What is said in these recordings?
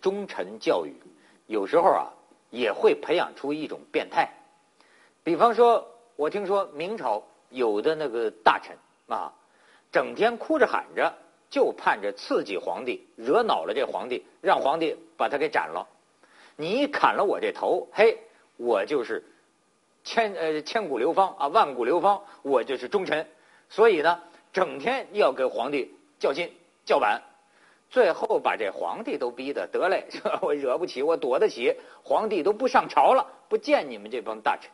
忠臣教育，有时候啊也会培养出一种变态。比方说，我听说明朝有的那个大臣啊，整天哭着喊着，就盼着刺激皇帝，惹恼了这皇帝，让皇帝把他给斩了。你砍了我这头，嘿，我就是千呃千古流芳啊，万古流芳，我就是忠臣。所以呢，整天要给皇帝较劲叫板。最后把这皇帝都逼得得嘞，我惹不起，我躲得起，皇帝都不上朝了，不见你们这帮大臣。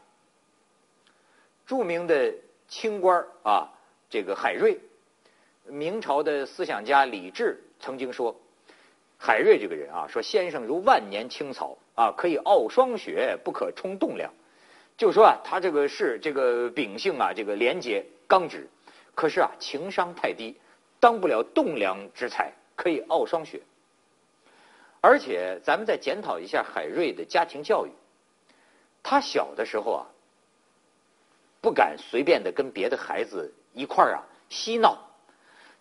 著名的清官啊，这个海瑞，明朝的思想家李治曾经说，海瑞这个人啊，说先生如万年青草啊，可以傲霜雪，不可冲栋梁。就说啊，他这个是这个秉性啊，这个廉洁刚直，可是啊，情商太低，当不了栋梁之才。可以傲霜雪，而且咱们再检讨一下海瑞的家庭教育。他小的时候啊，不敢随便的跟别的孩子一块儿啊嬉闹。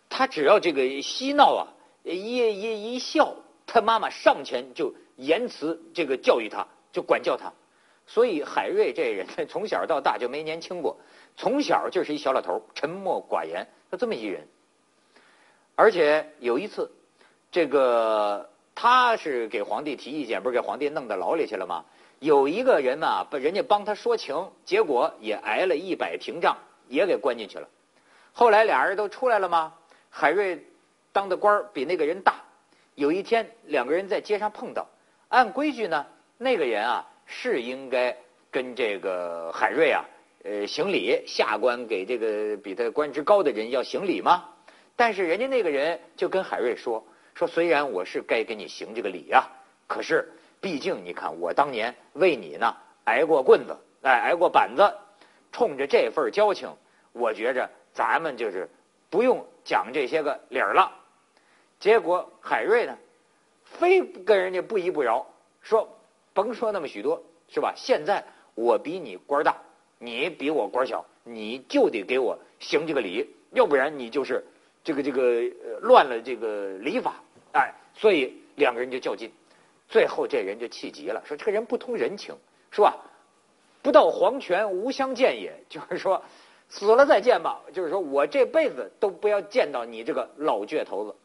他只要这个嬉闹啊，一一一笑，他妈妈上前就言辞这个教育他，就管教他。所以海瑞这人从小到大就没年轻过，从小就是一小老头，沉默寡言，就这么一人。而且有一次，这个他是给皇帝提意见，不是给皇帝弄到牢里去了吗？有一个人嘛，把人家帮他说情，结果也挨了一百廷杖，也给关进去了。后来俩人都出来了吗？海瑞当的官比那个人大。有一天两个人在街上碰到，按规矩呢，那个人啊是应该跟这个海瑞啊呃行礼，下官给这个比他官职高的人要行礼吗？但是人家那个人就跟海瑞说说，虽然我是该给你行这个礼呀，可是毕竟你看我当年为你呢挨过棍子，哎挨过板子，冲着这份交情，我觉着咱们就是不用讲这些个理儿了。结果海瑞呢，非跟人家不依不饶，说甭说那么许多，是吧？现在我比你官大，你比我官小，你就得给我行这个礼，要不然你就是。这个这个呃乱了这个礼法，哎，所以两个人就较劲，最后这人就气急了，说这个人不通人情，是吧？不到黄泉无相见也，就是说死了再见吧，就是说我这辈子都不要见到你这个老倔头子。